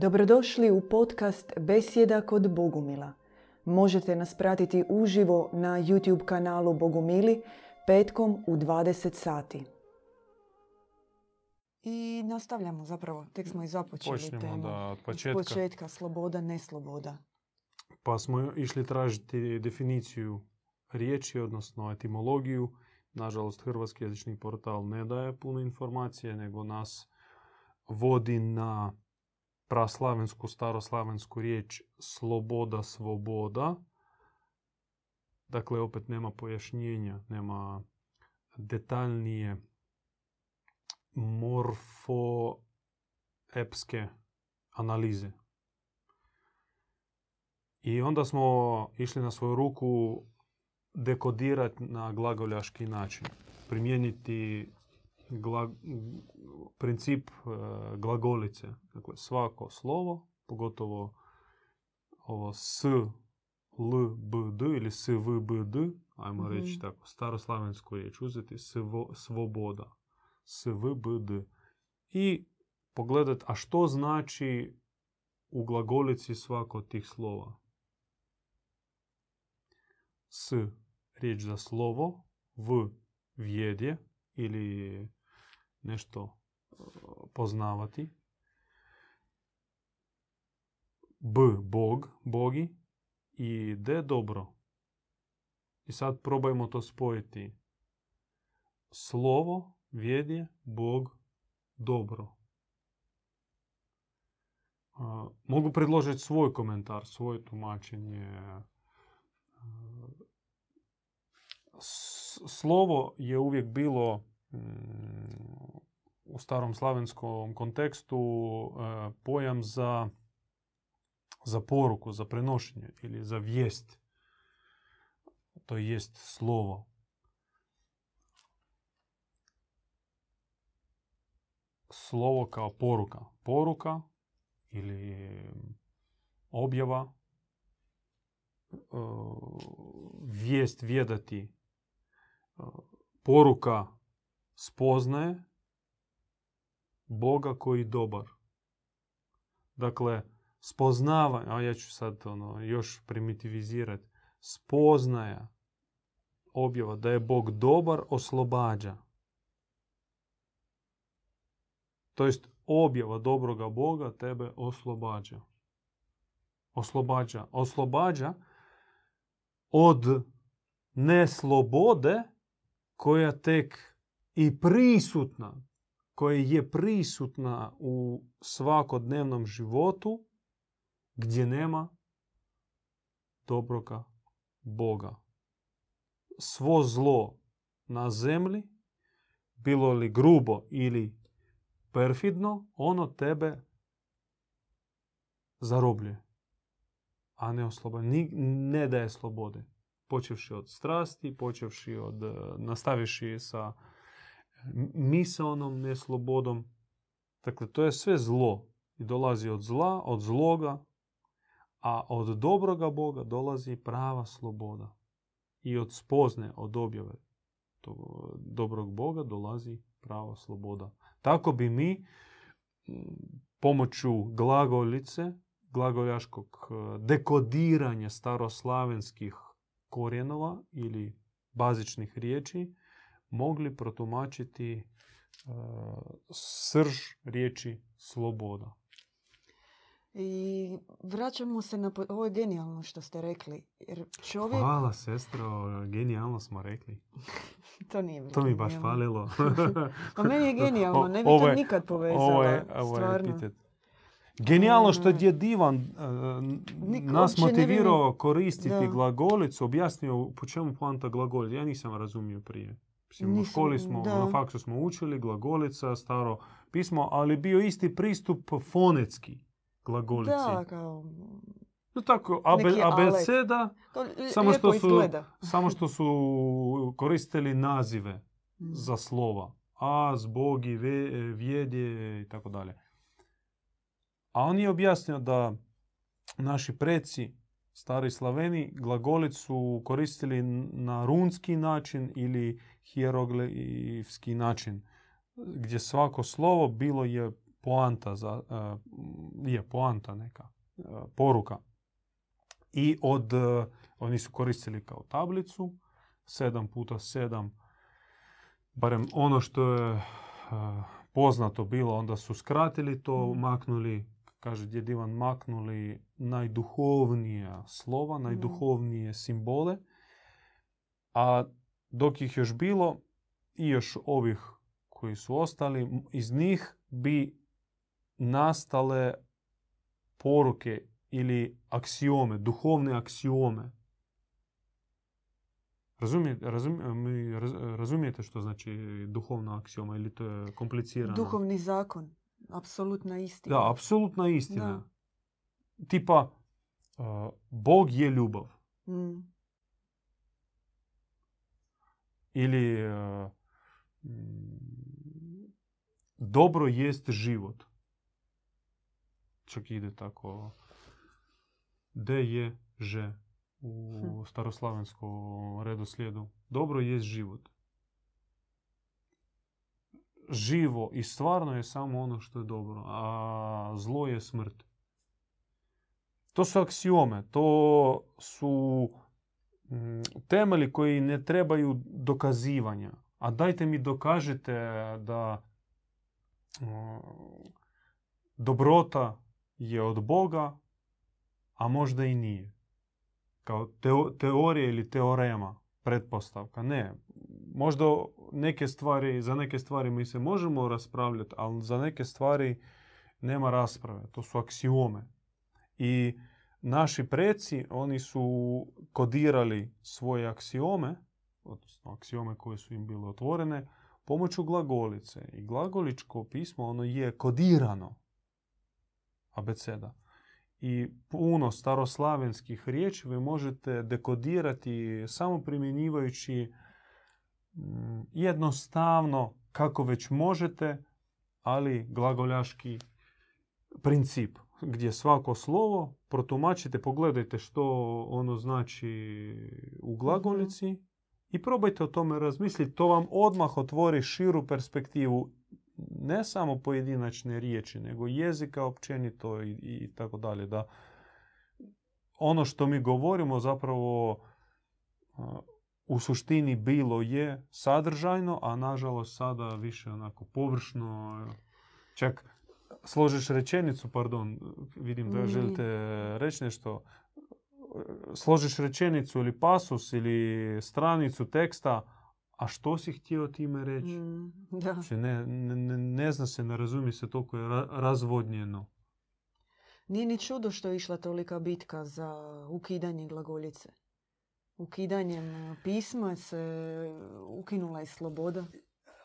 Dobrodošli u podcast Besjeda kod Bogumila. Možete nas pratiti uživo na YouTube kanalu Bogumili petkom u 20 sati. I nastavljamo zapravo, tek smo i započeli Počnemo temu. da od početka. početka, sloboda, nesloboda. Pa smo išli tražiti definiciju riječi, odnosno etimologiju. Nažalost, hrvatski jezični portal ne daje puno informacije, nego nas vodi na praslavensku, staroslavensku riječ sloboda, svoboda. Dakle, opet nema pojašnjenja, nema detaljnije morfoepske analize. I onda smo išli na svoju ruku dekodirati na glagoljaški način. Primijeniti gla- princip e, glagolice. Dakle, svako slovo, pogotovo ovo s, l, b, d ili s, v, b, d, ajmo Mhm. reći tako, staroslavensku riječ uzeti, svo- svoboda, s, v, b, d. I pogledati, a što znači u glagolici svako od tih slova. S, riječ za slovo, v, vjedje ili nešto e, poznavati. B, bog, bogi i D, dobro. I sad probajmo to spojiti. Slovo, vjedje, bog, dobro. A, Mogu predložiti svoj komentar, svoje tumačenje. S- Slovo je uvijek bilo mm, u starom slavenskom kontekstu e, pojam za, za poruku, za prenošenje ili za vijest. To jest slovo. Slovo kao poruka. Poruka ili objava, e, vijest vjedati, e, poruka spoznaje Boga koji dobar. Dakle, spoznavanje, a ja ću sad ono, još primitivizirati, spoznaja objava da je Bog dobar oslobađa. To jest objava dobroga Boga tebe oslobađa. Oslobađa. Oslobađa od neslobode koja tek i prisutna, koja je prisutna u svakodnevnom životu gdje nema dobroga Boga. Svo zlo na zemlji, bilo li grubo ili perfidno, ono tebe zarobljuje, a ne oslobađa. Ni- Ne daje slobode. Počevši od strasti, počevši od, nastavivši sa misaonom neslobodom. Dakle, to je sve zlo. I dolazi od zla, od zloga, a od dobroga Boga dolazi prava sloboda. I od spozne, od objave tog dobrog Boga dolazi prava sloboda. Tako bi mi pomoću glagoljice, glagoljaškog e, dekodiranja staroslavenskih korijenova ili bazičnih riječi mogli protumačiti e, srž riječi sloboda. I vraćamo se na... Ovo je genijalno što ste rekli. Jer čovjek... Hvala sestro, genijalno smo rekli. To nije bilo To mi baš falilo. Pa meni je genijalno, O- ne bi to nikad povezala. Ovo je, stvarno. epitet. Genijalno što Mm. je divan e, Niko nas motivirao koristiti Da. glagolicu, objasnio po čemu poanta glagolica. Ja nisam razumio prije. Mislim, u Nisam, školi smo, da. na faksu smo učili glagolica, staro pismo, ali bio isti pristup fonetski glagolici. Da, kao... No tako, abe, abeceda, samo što, su, izgleda. samo što su koristili nazive Mm. za slova. Az, bogi, ve, vjedje i tako dalje. A on je objasnio da naši preci, stari Slaveni, glagolicu koristili na runski način ili hieroglifski način, gdje svako slovo bilo je poanta za, e, je poanta neka, e, poruka. I od, e, oni su koristili kao tablicu, 7 puta 7, barem ono što je poznato bilo, onda su skratili to, Mhm. maknuli, kaže djed Ivan, maknuli najduhovnija slova, najduhovnije simbole, a dok ih još bilo i još ovih koji su ostali, iz njih bi nastale poruke ili aksiome, duhovne aksiome. Razumijete, razum- mi raz- razumijete što znači duhovna aksioma ili to je komplicirano? Duhovni zakon. Apsolutna istina. Da, apsolutna istina. Da. Tipa, uh, Bog je ljubav. Mm. Ili uh, mm, dobro jest život. Čak ide tako. D je že u Hm. staroslavenskom redoslijedu. Dobro jest život. Živo i stvarno je samo ono što je dobro, a zlo je smrt. To su aksiome, to su mm, temelji koji ne trebaju dokazivanja. A dajte mi dokažite da mm, dobrota je od Boga, a možda i nije. Kao teo- teorija ili teorema, pretpostavka. Ne. Možda neke stvari, za neke stvari mi se možemo raspravljati, ali za neke stvari nema rasprave. To su aksiome. I naši preci, oni su kodirali svoje aksiome, odnosno aksiome koje su im bile otvorene, pomoću glagolice. I glagoličko pismo, ono je kodirano. Abeceda. I puno staroslavenskih riječi vi možete dekodirati samo primjenjivajući jednostavno kako već možete, ali glagoljaški princip gdje svako slovo protumačite, pogledajte što ono znači u glagolici i probajte o tome razmisliti. To vam odmah otvori širu perspektivu ne samo pojedinačne riječi, nego jezika općenito i, i tako dalje. Da ono što mi govorimo zapravo u suštini bilo je sadržajno, a nažalost sada više onako površno. Čak složiš rečenicu, pardon, vidim da želite reći nešto. Složiš rečenicu ili pasus ili stranicu teksta, a što si htio time reći? Mm, da. Znači, ne, ne, ne- zna se, ne razumije se, toliko je ra- razvodnjeno. Nije ni čudo što je išla tolika bitka za ukidanje glagoljice. Ukidanjem e, pisma se ukinula i sloboda.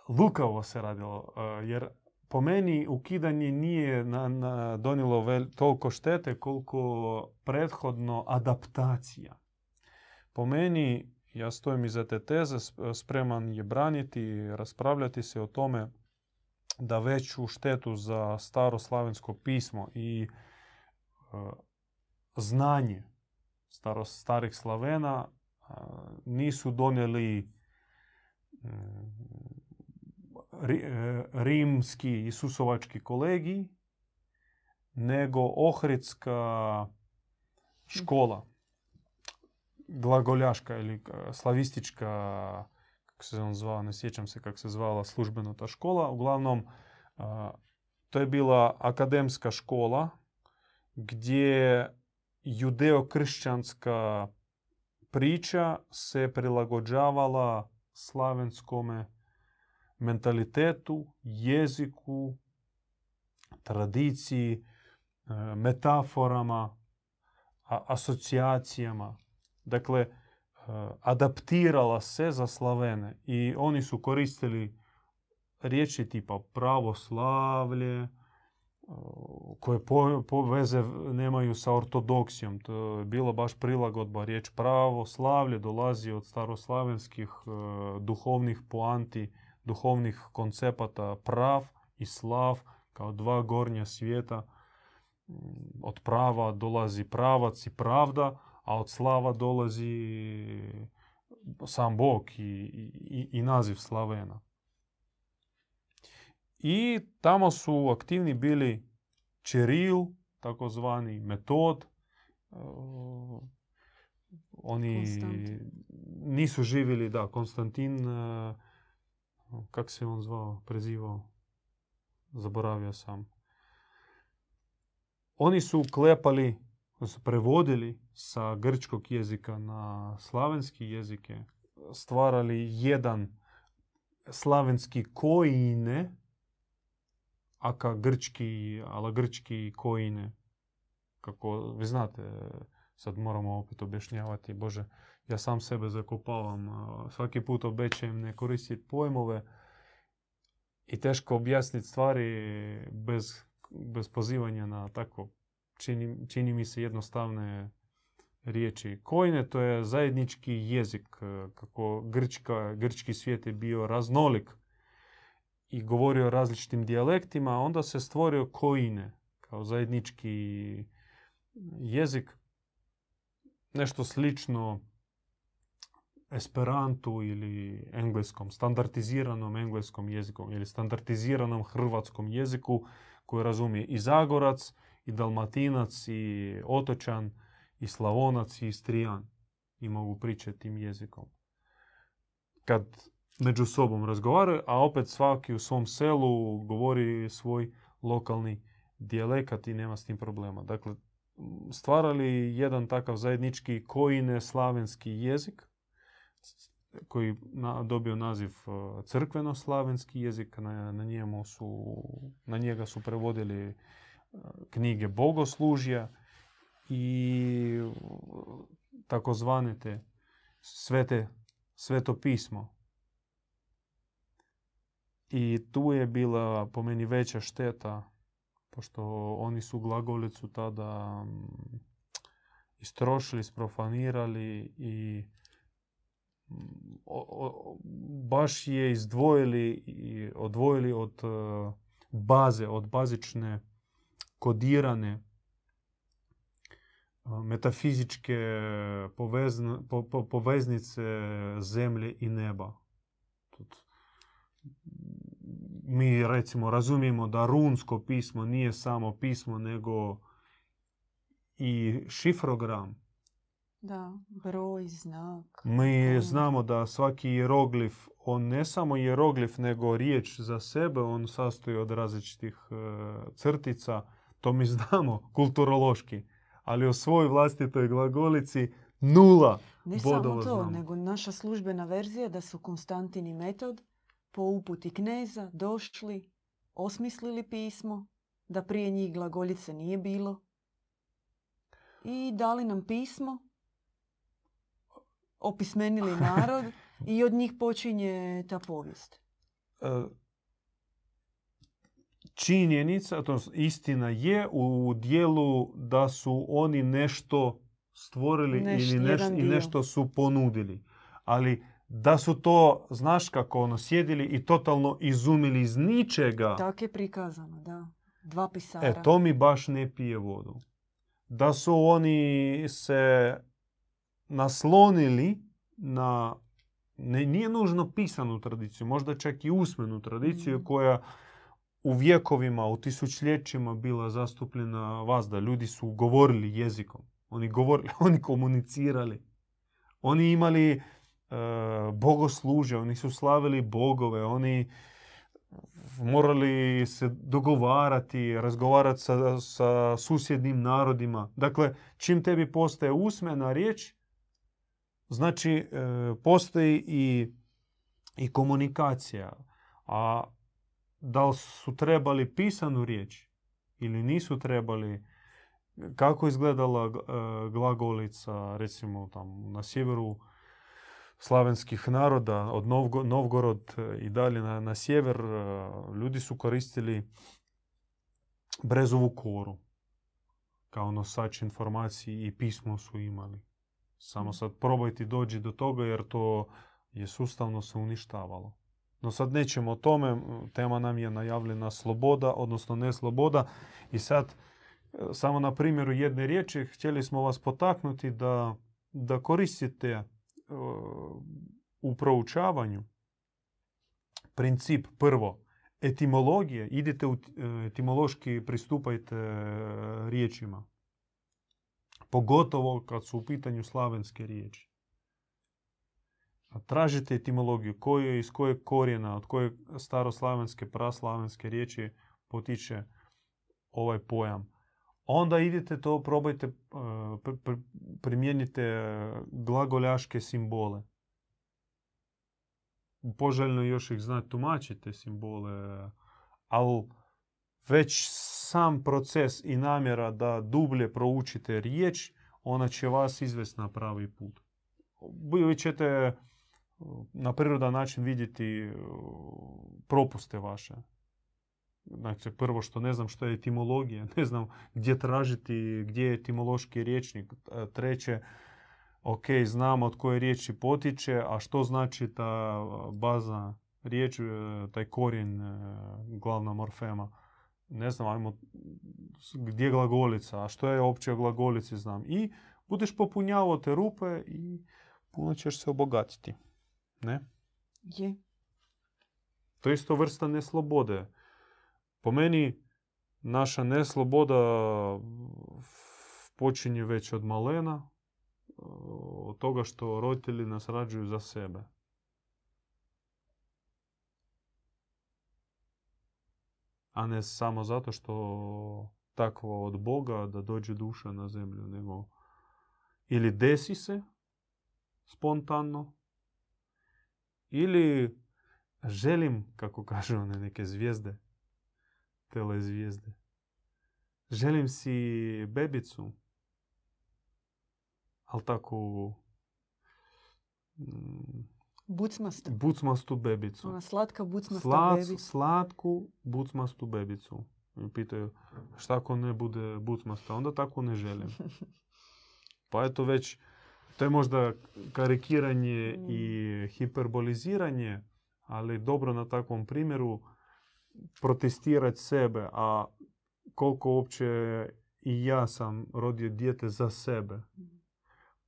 Lukavo se radilo, uh, jer po meni ukidanje nije na, na, donijelo vel- toliko štete koliko prethodno adaptacija. Po meni, ja stojim iza te teze, sp- spreman je braniti, raspravljati se o tome da veću štetu za staro slavensko pismo i uh, znanje staro, starih Slavena nisu donijeli mm, e, rimski Isusovački kolegij, nego Ohridska škola, glagoljaška ili e, slavistička, kako se on zvao, ne sjećam se kako se zvala službeno ta škola. Uglavnom, to je bila akademska škola gdje judeo-kršćanska priča se prilagođavala slavenskome mentalitetu, jeziku, tradiciji, e, metaforama, asocijacijama. Dakle, e, adaptirala se za Slavene i oni su koristili riječi tipa pravoslavlje, koje po, po veze v- nemaju sa ortodoksijom. To je bila baš prilagodba. Riječ pravoslavlje dolazi od staroslavenskih e, duhovnih poanti, duhovnih koncepata prav i slav kao dva gornja svijeta. Mm, Od prava dolazi pravac i pravda, a od slava dolazi sam Bog i, i naziv Slavena. I tamo su aktivni bili Čiril, takozvani metod. E, oni Konstantin. nisu živjeli, da, Konstantin, e, kak se on zvao, prezivao, zaboravio sam. Oni su klepali, su prevodili sa grčkog jezika na slavenski jezike, stvarali jedan slavenski kojine, aka grčki, ala grčki kojine. Kako, vi znate, sad moramo opet objašnjavati, Bože, ja sam sebe zakopavam, svaki put obećajem ne koristiti pojmove i teško objasniti stvari bez, bez pozivanja na tako, čini, čini mi se jednostavne riječi. Kojine to je zajednički jezik, e, kako grčka, grčki svijet je bio raznolik i govorio različitim dijalektima, onda se stvorio kojine kao zajednički jezik. Nešto slično Esperantu ili engleskom, standardiziranom engleskom jezikom ili standardiziranom hrvatskom jeziku koji razumije i Zagorac, i Dalmatinac, i Otočan, i Slavonac, i Istrijan i mogu pričati tim jezikom. Kad među sobom razgovaraju, a opet svaki u svom selu govori svoj lokalni dijalekat i nema s tim problema. Dakle, stvarali jedan takav zajednički kojine slavenski jezik, koji na, dobio naziv e, crkveno-slavenski jezik, na, na, njemu su, na njega su prevodili e, knjige bogoslužja i takozvane te svete, sveto pismo. I tu je bila po meni veća šteta, pošto oni su glagolicu tada mm, istrošili, sprofanirali i mm, o, o, baš je izdvojili i odvojili od e, baze, od bazične kodirane e, metafizičke povezn, po, po, poveznice zemlje i neba. Тут mi recimo razumijemo da runsko pismo nije samo pismo nego i šifrogram. Da, broj, znak. Mi znamo da svaki hieroglif, on ne samo hieroglif nego riječ za sebe, on sastoji od različitih e, crtica. To mi znamo kulturološki. Ali o svojoj vlastitoj glagolici nula Ne samo to, znamo. nego naša službena verzija da su Konstantin i Metod po uputi kneza došli, osmislili pismo, da prije njih glagoljice nije bilo i dali nam pismo, opismenili narod i od njih počinje ta povijest. E, činjenica, to istina je u dijelu da su oni nešto stvorili Neš- ili neš- i nešto su ponudili. Ali da su to, znaš kako ono, sjedili i totalno izumili iz ničega, Tak je prikazano, da. Dva pisara. e, to mi baš ne pije vodu. Da su oni se naslonili na, ne, nije nužno pisanu tradiciju, možda čak i usmenu tradiciju Mm. koja u vjekovima, u tisućljećima bila zastupljena vazda. Ljudi su govorili jezikom. Oni govorili, oni komunicirali. Oni imali bogosluže, oni su slavili bogove, oni morali se dogovarati, razgovarati sa, sa susjednim narodima. Dakle, čim tebi postaje usmena riječ, znači e, postoji i, i komunikacija. A da li su trebali pisanu riječ ili nisu trebali, kako izgledala e, glagolica recimo tam na sjeveru slavenskih naroda, od Novgo- Novgorod i dalje na, na sjever, e, ljudi su koristili brezovu koru kao nosač informaciji i pismo su imali. Samo sad probajte doći do toga jer to je sustavno se uništavalo. No sad nećemo o tome, tema nam je najavljena sloboda, odnosno ne sloboda. I sad, e, samo na primjeru jedne riječi, htjeli smo vas potaknuti da, da koristite e, u proučavanju princip prvo etimologije, idite u etimološki pristupajte riječima. Pogotovo kad su u pitanju slavenske riječi. Tražite etimologiju, koje, iz kojeg korijena, od koje staroslavenske, praslavenske riječi potiče ovaj pojam. Onda idite to, probajte, primijenite glagoljaške simbole. Poželjno još ih znati tumačite simbole, ali već sam proces i namjera da dublje proučite riječ, ona će vas izvesti na pravi put. Vi ćete na prirodan način vidjeti propuste vaše. Znači, prvo što ne znam što je etimologija, ne znam gdje tražiti, gdje je etimološki riječnik. Treće, ok, znam od koje riječi potiče, a što znači ta baza riječ, taj korijen, glavna morfema. Ne znam, ajmo, gdje je glagolica, a što je opće o glagolici znam. I budeš popunjavao te rupe i puno ćeš se obogatiti. Ne? Je. To je isto vrsta neslobode. Po meni naša nesloboda počinje već od malena, od toga što roditelji nas rađuju za sebe. A ne samo zato što takvo od Boga da dođe duša na zemlju, nego ili desi se spontano, ili želim, kako kažu one neke zvijezde, telezvijezde, želim si bebicu, ali tako mm, Bucmastu. Bucmastu bebicu. Ona slatka bucmasta Slat, bebica. Slatku bucmastu bebicu. I pitaju šta ako ne bude bucmasta, onda tako ne želim. Pa eto već, to je možda karikiranje i hiperboliziranje, ali dobro na takvom primjeru protestirati sebe, a koliko uopće i ja sam rodio dijete za sebe.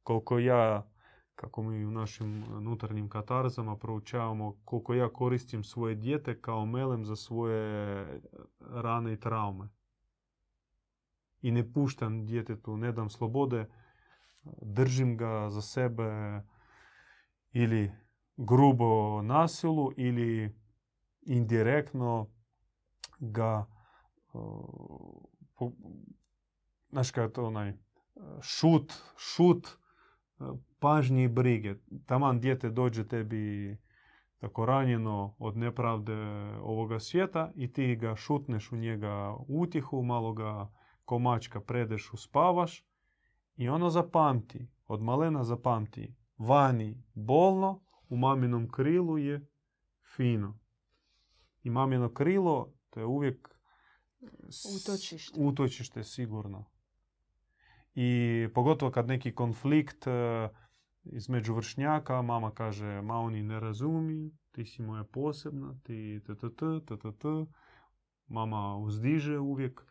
Koliko ja, kako mi u našim unutarnjim katarzama proučavamo, koliko ja koristim svoje dijete kao melem za svoje rane i traume. I ne puštam djetetu, ne dam slobode, držim ga za sebe ili grubo nasilu ili indirektno ga znaš kada je to onaj šut, šut pažnje i brige. Taman dijete dođe tebi tako ranjeno od nepravde ovoga svijeta i ti ga šutneš u njega utjehu, malo ga komačka predeš, uspavaš i ono zapamti, od malena zapamti, vani bolno, u maminom krilu je fino. I mamino krilo, to je uvijek Utočište. utočište sigurno. I pogotovo kad neki konflikt e, između vršnjaka, mama kaže, ma oni ne razumi, ti si moja posebna, ti t, t, t, t, t. Mama uzdiže uvijek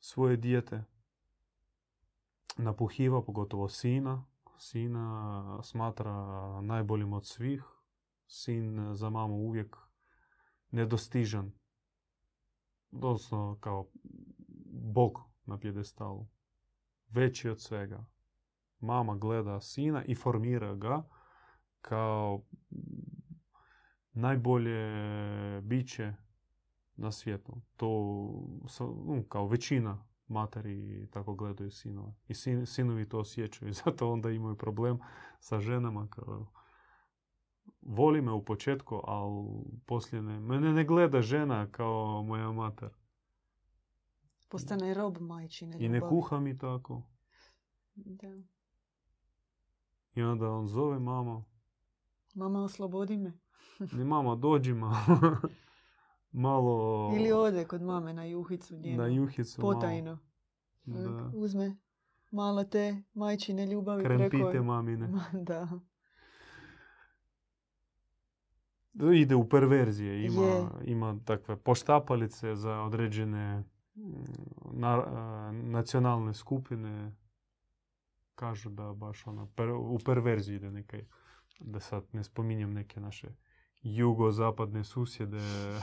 svoje dijete. Napuhiva, pogotovo sina. Sina smatra najboljim od svih. Sin za mamu uvijek nedostižan. Doslovno kao Bog na pjedestalu. Veći od svega. Mama gleda sina i formira ga kao najbolje biće na svijetu. To kao većina materi tako gledaju sinova. I sin, sinovi to osjećaju. Zato onda imaju problem sa ženama kao voli me u početku, ali poslije ne. Mene ne gleda žena kao moja mater. Postane rob majčine I ne ljubavi. kuha mi tako. Da. I onda on zove mama. Mama, oslobodi me. Ne mama, dođi malo. malo Ili ode kod mame na juhicu njenu. na juhicu. malo. Potajno. Da. Uzme malo te majčine ljubavi Krempite preko... mamine. Ma, Da. Ide u perverzije. Ima, Je. ima takve poštapalice za određene mm, na, a, nacionalne skupine. Kažu da baš ono, per- u perverziju ide neke, da sad ne spominjem neke naše jugozapadne susjede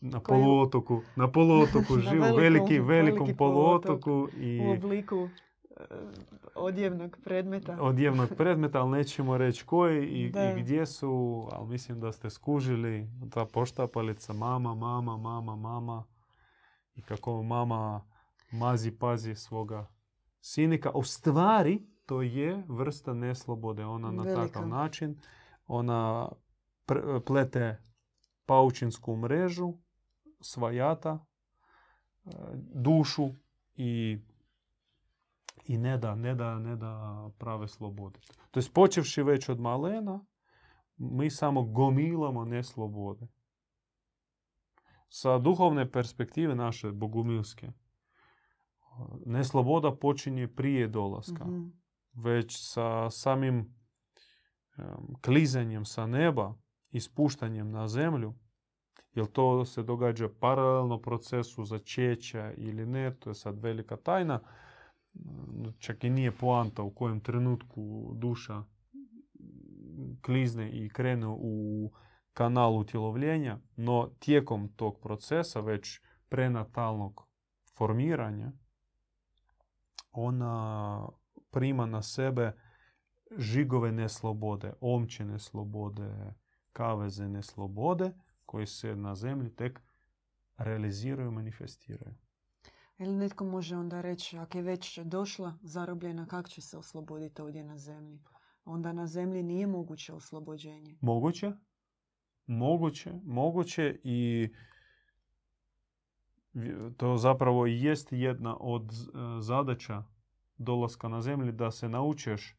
na poluotoku, na poluotoku živu, velikom- velikom veliki poluotoku i U obliku e, odjevnog predmeta. odjevnog predmeta, ali nećemo reći koji i, i gdje su, ali mislim da ste skužili ta poštapalica mama, mama, mama, mama i kako mama mazi, pazi svoga sinika. U stvari to je vrsta neslobode. Ona na Velika. takav način, ona pr- plete paučinsku mrežu, svajata, e, dušu i i ne da, ne da, ne da prave slobode. To je počevši već od malena, mi samo gomilamo neslobode. Sa duhovne perspektive naše bogumilske, nesloboda počinje prije dolaska. Mhm. Već sa samim em, klizanjem sa neba i spuštanjem na zemlju, jer to se događa paralelno procesu začeća ili ne, to je sad velika tajna, čak i nije poanta u kojem trenutku duša klizne i krene u kanal utjelovljenja, no tijekom tog procesa, već prenatalnog formiranja, ona prima na sebe žigove neslobode, omče neslobode, kaveze neslobode, koji se na zemlji tek realiziraju i manifestiraju. Ili netko može onda reći, ako je već došla zarobljena, kako će se osloboditi ovdje na zemlji? Onda na zemlji nije moguće oslobođenje. Moguće, moguće, moguće i to zapravo i jest jedna od e, zadaća dolaska na zemlji da se naučiš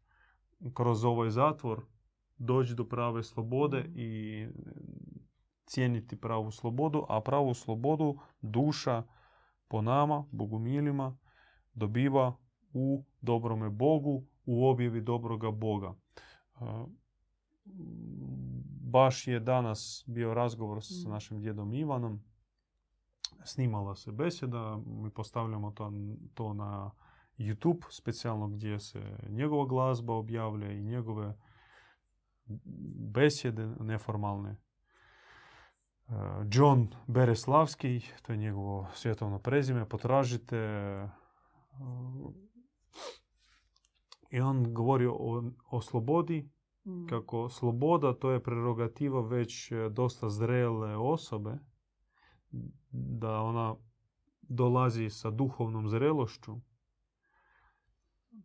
kroz ovaj zatvor doći do prave slobode Mhm. i cijeniti pravu slobodu, a pravu slobodu duša po nama, bogumilima, dobiva u dobrome Bogu, u objavi dobroga Boga. E, Baš je danas bio razgovor s Mm. našim djedom Ivanom. Snimala se besjeda, mi postavljamo to, to na YouTube specijalno gdje se njegova glazba objavlja i njegove besjede neformalne. E, John Bereslavski, to je njegovo svjetovno prezime, potražite. e, I on govori o, o slobodi, Mm. kako sloboda to je prerogativa već e, dosta zrele osobe, da ona dolazi sa duhovnom zrelošću,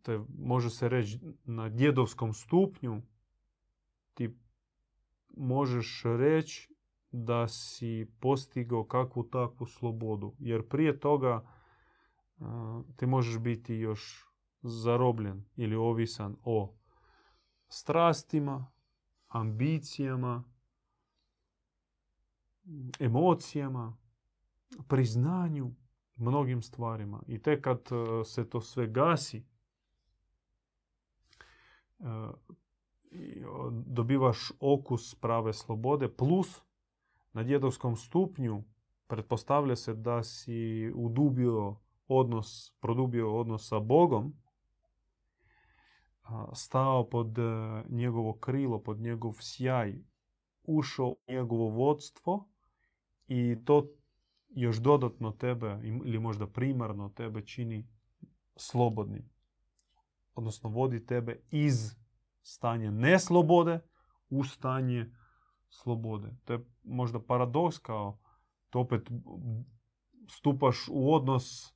te može se reći na djedovskom stupnju, ti možeš reći da si postigao kakvu takvu slobodu. Jer prije toga e, ti možeš biti još zarobljen ili ovisan o strastima, ambicijama, emocijama, priznanju, mnogim stvarima. I tek kad e, se to sve gasi, e, dobivaš okus prave slobode, plus na djedovskom stupnju pretpostavlja se da si udubio odnos, produbio odnos sa Bogom, stao pod e, njegovo krilo, pod njegov sjaj, ušao u njegovo vodstvo i to još dodatno tebe ili možda primarno tebe čini slobodnim. Odnosno vodi tebe iz stanja neslobode u stanje slobode. To je možda paradoks kao to opet stupaš u odnos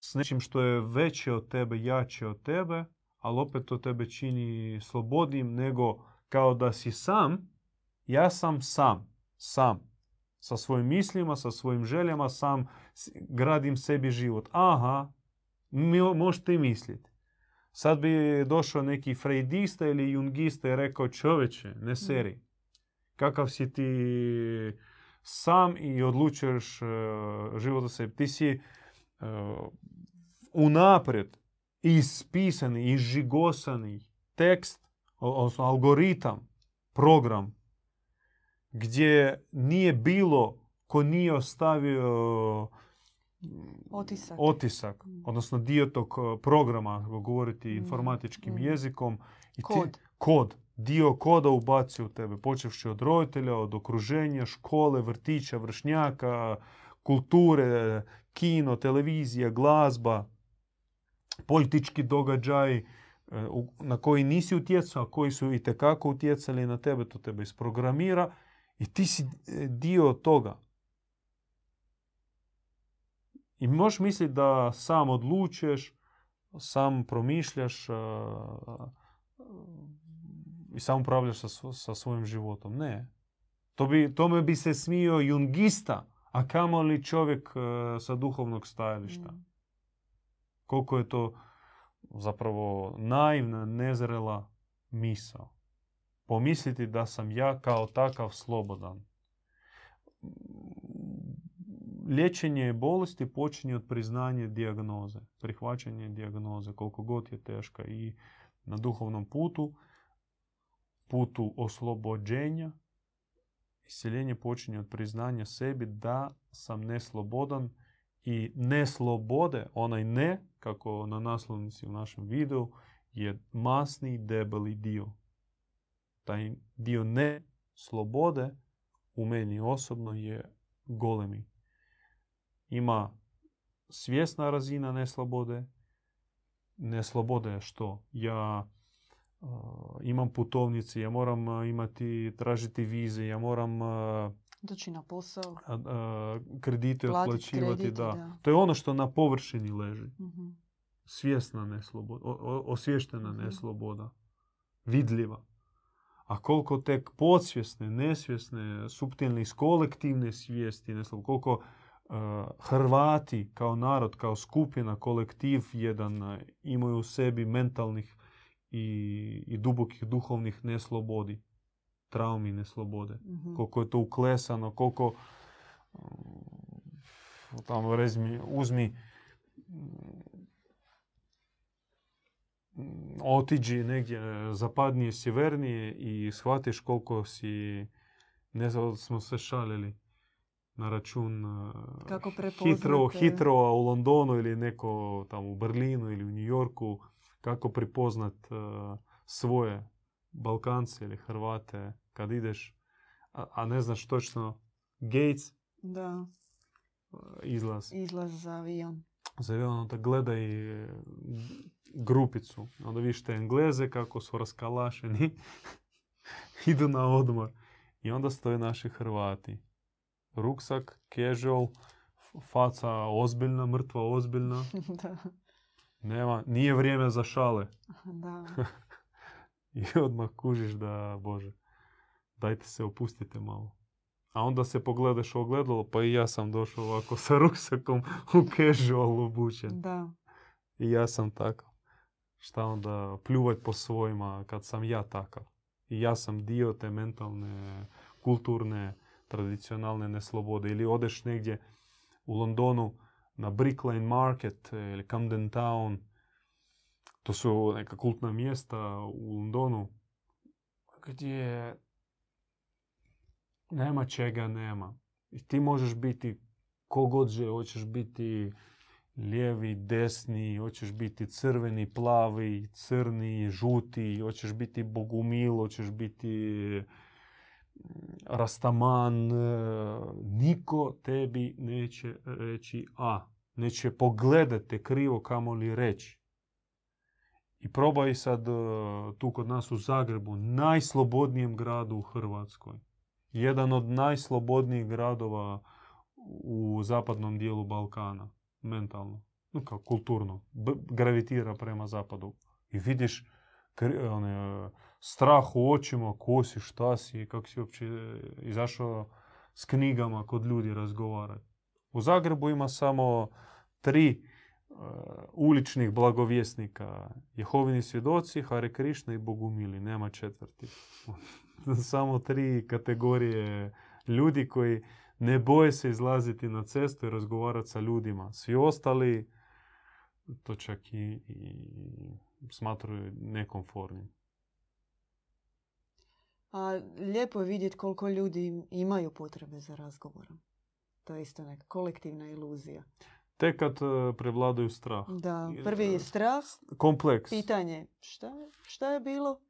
s nečim što je veće od tebe, jače od tebe, ali opet to tebe čini slobodnim nego kao da si sam, ja sam sam, sam. Sa svojim mislima, sa svojim željama, sam gradim sebi život. Aha, mi, možete i misliti. Sad bi došao neki frejdista ili jungista i rekao čoveče, ne seri. Kakav si ti sam i odlučuješ e, život za sebi. Ti si e, unaprijed ispisani, izžigosani tekst, odnosno algoritam, program, gdje nije bilo ko nije ostavio mm, Otisak. otisak, Mm. odnosno dio tog e, programa, ako govoriti Mm, informatičkim mm. jezikom. I ti- Kod. kod. dio koda ubaci u tebe, počevši od roditelja, od okruženja, škole, vrtića, vršnjaka, kulture, kino, televizija, glazba, politički događaj na koji nisi utjecao, a koji su i tekako utjecali na tebe, to tebe isprogramira i ti si dio toga. I možeš misliti da sam odlučuješ, sam promišljaš i sam upravljaš sa, sa svojim životom. Ne. To bi, tome bi se smio jungista, a kamoli čovjek sa duhovnog stajališta. Mm. Koliko je to zapravo naivna, nezrela misao. Pomisliti da sam ja kao takav slobodan liječenje bolesti počinje od priznanja dijagnoze, prihvaćanje dijagnoze, koliko god je teška i na duhovnom putu, putu oslobođenja, iseljenje počinje od priznanja sebi da sam neslobodan i neslobode, onaj ne, kako na naslovnici u našem videu, je masni debeli dio. Taj dio ne slobode u meni osobno je golemi ima svjesna razina neslobode. Neslobode je što? Ja imam putovnice, ja moram imati, tražiti vize, ja moram doći na posao, kredite otplaćivati. Da. To je ono što na površini leži. uh Svjesna nesloboda, osvještena uh nesloboda, vidljiva. A koliko tek podsvjesne, nesvjesne, subtilne iz kolektivne svijesti, nesloboda, koliko Hrvati kao narod, kao skupina, kolektiv jedan imaju u sebi mentalnih i, i dubokih duhovnih neslobodi, traumi neslobode. mm Koliko je to uklesano, koliko tamo rezmi, uzmi otiđi negdje zapadnije, sjevernije i shvatiš koliko si, ne znam, smo se šalili na račun Kako hitro, hitro u Londonu ili neko tamo u Berlinu ili u New Yorku, kako prepoznat svoje Balkance ili Hrvate kad ideš, a, ne znaš točno Gates, da. izlaz. Izlaz za avion. Za avion, onda gledaj grupicu. Onda vidiš te Engleze kako su raskalašeni, idu na odmor. I onda stoje naši Hrvati ruksak, casual, faca ozbiljna, mrtva ozbiljna. da. Nema, nije vrijeme za šale. Da. I odmah kužiš da, Bože, dajte se opustite malo. A onda se pogledaš u ogledalo, pa i ja sam došao ovako sa ruksakom u casual obučen. Da. I ja sam takav. Šta onda pljuvaj po svojima kad sam ja takav. I ja sam dio te mentalne, kulturne, tradicionalne neslobode. Ili odeš negdje u Londonu na Brick Lane Market ili Camden Town. To su neka kultna mjesta u Londonu gdje nema čega nema. I ti možeš biti kogod že, hoćeš biti lijevi, desni, hoćeš biti crveni, plavi, crni, žuti, hoćeš biti bogumil, hoćeš biti rastaman, e, niko tebi neće reći a. Neće pogledati krivo kamo li reći. I probaj sad e, tu kod nas u Zagrebu, najslobodnijem gradu u Hrvatskoj. Jedan od najslobodnijih gradova u zapadnom dijelu Balkana, mentalno, no kao kulturno, gravitira prema zapadu. I vidiš one, strah u očima, ko si, šta si, kako si uopće izašao s knjigama kod ljudi razgovarati. U Zagrebu ima samo tri uh, uličnih blagovjesnika. Jehovini svjedoci, Hare Krišna i Bogumili. Nema četvrti. samo tri kategorije ljudi koji ne boje se izlaziti na cestu i razgovarati sa ljudima. Svi ostali to čak i, i smatraju. A lijepo je vidjeti koliko ljudi imaju potrebe za razgovorom. To je isto neka kolektivna iluzija. Tek kad e, prevladaju strah. Da, prvi je strah. Kompleks. Pitanje šta, šta je bilo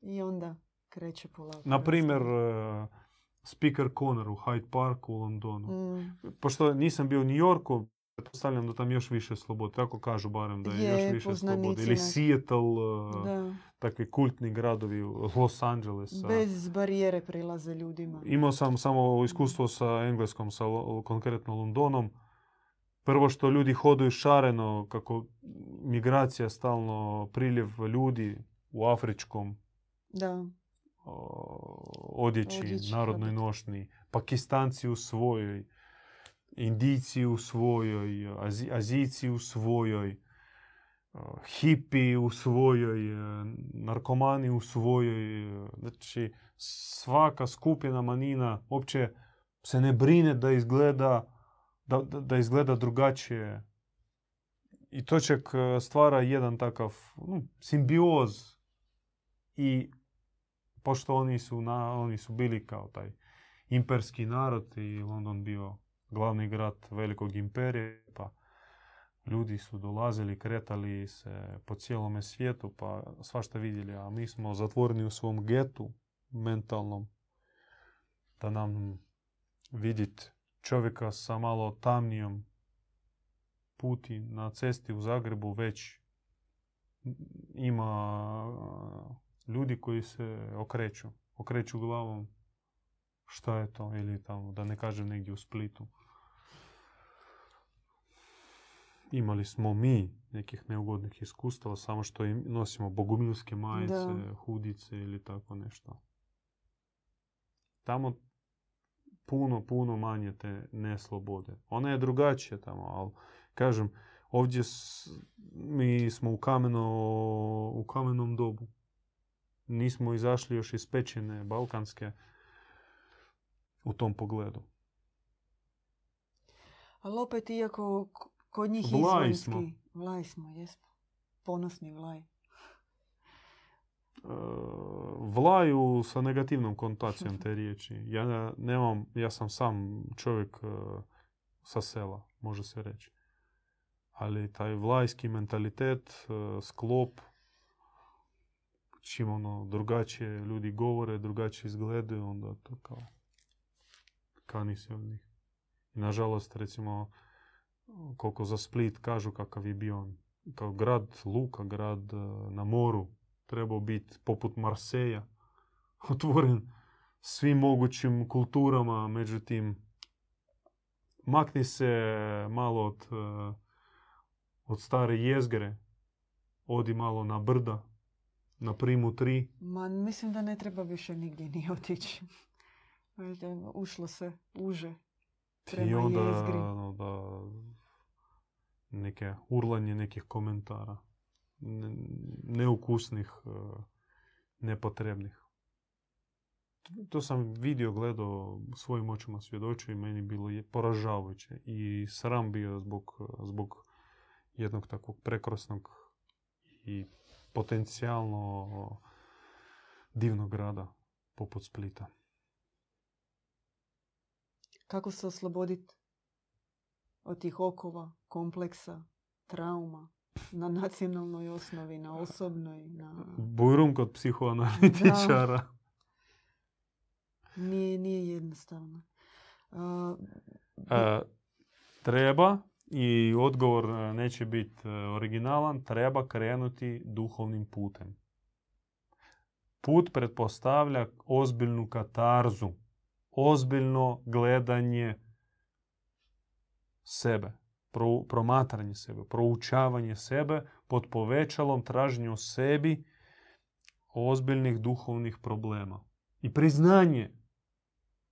i onda kreće polako. Na primjer, raste. e, Speaker Corner u Hyde Parku u Londonu. Mm, Pošto nisam bio u New Yorku, pretpostavljam da tam još više slobode. Tako kažu barem da je, Je, još više slobode. Ili. Seattle, e, da. takvi kultni gradovi, Los Angeles. Bez barijere prilaze ljudima. Imao sam samo iskustvo sa engleskom, sa konkretno Londonom. Prvo što ljudi hoduju šareno, kako migracija stalno, priljev ljudi u afričkom Da. odjeći, Odjeći, narodnoj nošnji, pakistanci u svojoj, indijci u svojoj, Azi- azijci u svojoj, hipi u svojoj, e, narkomani u svojoj. e, Znači, svaka skupina manina uopće se ne brine da izgleda, da, da, da izgleda drugačije. I to čak e, stvara jedan takav no, simbioz i pošto oni su, na, oni su bili kao taj imperski narod i London bio glavni grad velikog imperija, pa ljudi su dolazili, kretali se po cijelome svijetu, pa svašta vidjeli, a mi smo zatvoreni u svom getu mentalnom, da nam vidjeti čovjeka sa malo tamnijom puti na cesti u Zagrebu već ima ljudi koji se okreću, okreću glavom šta je to ili tamo, da ne kažem negdje u Splitu. Imali smo mi nekih neugodnih iskustava, samo što im nosimo bogumilske majice, Da. hudice ili tako nešto. Tamo puno, puno manje te neslobode. Ona je drugačija tamo, ali kažem, ovdje s- mi smo u, kameno, u kamenom dobu. Nismo izašli još iz pećine balkanske u tom pogledu. Ali opet, iako kod njih Vlaj izvanjski... smo. Vlaj smo, jesmo. Ponosni vlaj. E, vlaju sa negativnom kontacijom te riječi. Ja ne- nemam, ja sam sam čovjek e, sa sela, može se reći. Ali taj vlajski mentalitet, e, sklop, čim ono drugačije ljudi govore, drugačije izgledaju, onda to kao kani se od njih. I nažalost, recimo, koliko za Split kažu kakav je bio on kao grad Luka, grad e, na moru, trebao biti poput Marseja, otvoren svim mogućim kulturama, međutim, makni se malo od, e, od stare jezgre, odi malo na brda, na primu 3, Ma, mislim da ne treba više nigdje ni otići. Valjda Ušlo se uže i prema onda jezgri. ono, da neke urlanje nekih komentara, ne- neukusnih, e, nepotrebnih. To sam vidio, gledao, svojim očima svjedočio i meni bilo je poražavajuće i sram bio zbog, zbog jednog takvog prekrasnog i potencijalno divnog grada poput Splita. Kako se osloboditi od tih okova, kompleksa, trauma, na nacionalnoj osnovi, na osobnoj, na... Bujrum kod psihoanalitičara. Nije, nije jednostavno. A, E, treba i odgovor e, neće biti e, originalan, treba krenuti duhovnim putem. Put pretpostavlja ozbiljnu katarzu, ozbiljno gledanje sebe, pro, promatranje sebe, proučavanje sebe pod povećalom traženju sebi ozbiljnih duhovnih problema. I priznanje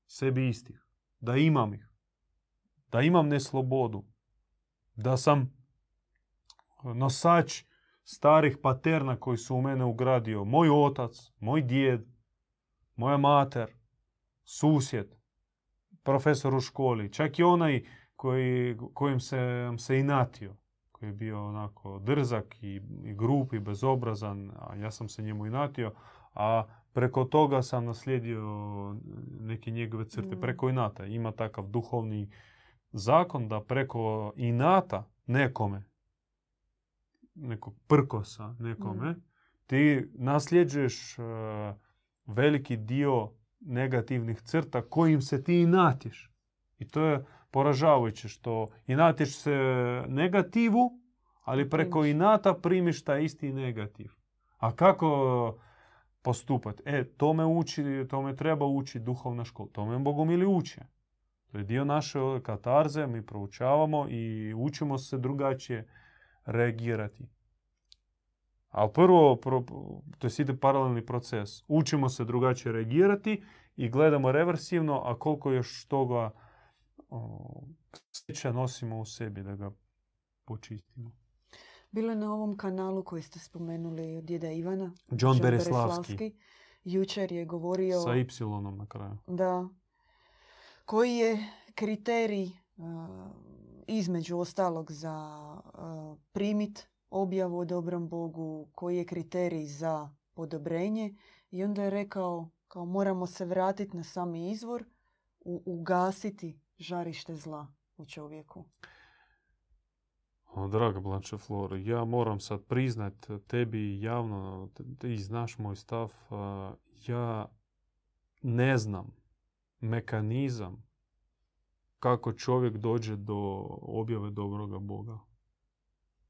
sebi istih, da imam ih, da imam neslobodu, da sam nosač starih paterna koji su u mene ugradio moj otac, moj djed, moja mater, susjed, profesor u školi, čak i onaj koji, kojim se, se inatio, koji je bio onako drzak i, i grup i bezobrazan, a ja sam se njemu inatio, a preko toga sam naslijedio neke njegove crte, Mm. preko inata. Ima takav duhovni zakon da preko inata nekome, nekog prkosa nekome, Mm. ti nasljeđuješ e, veliki dio negativnih crta kojim se ti inatiš. I to je poražavajuće što inatiš se negativu, ali preko inata primiš taj isti negativ. A kako postupati? E, to me uči, to me treba učiti duhovna škola. To me bogomili uče. To je dio naše katarze, mi proučavamo i učimo se drugačije reagirati. Ali prvo, pro, to je ide paralelni proces. Učimo se drugačije reagirati i gledamo reversivno, a koliko još toga o, sreća nosimo u sebi da ga počistimo. Bilo je na ovom kanalu koji ste spomenuli od djeda Ivana. John Bereslavski. Jučer je govorio Sa Y na kraju. da koji je kriterij uh, između ostalog za uh, primit objavu o dobrom Bogu, koji je kriterij za odobrenje i onda je rekao kao moramo se vratiti na sami izvor, u, ugasiti žarište zla u čovjeku. O, draga Blanche Flora, ja moram sad priznat tebi javno, ti znaš moj stav, ja ne znam mekanizam kako čovjek dođe do objave dobroga Boga.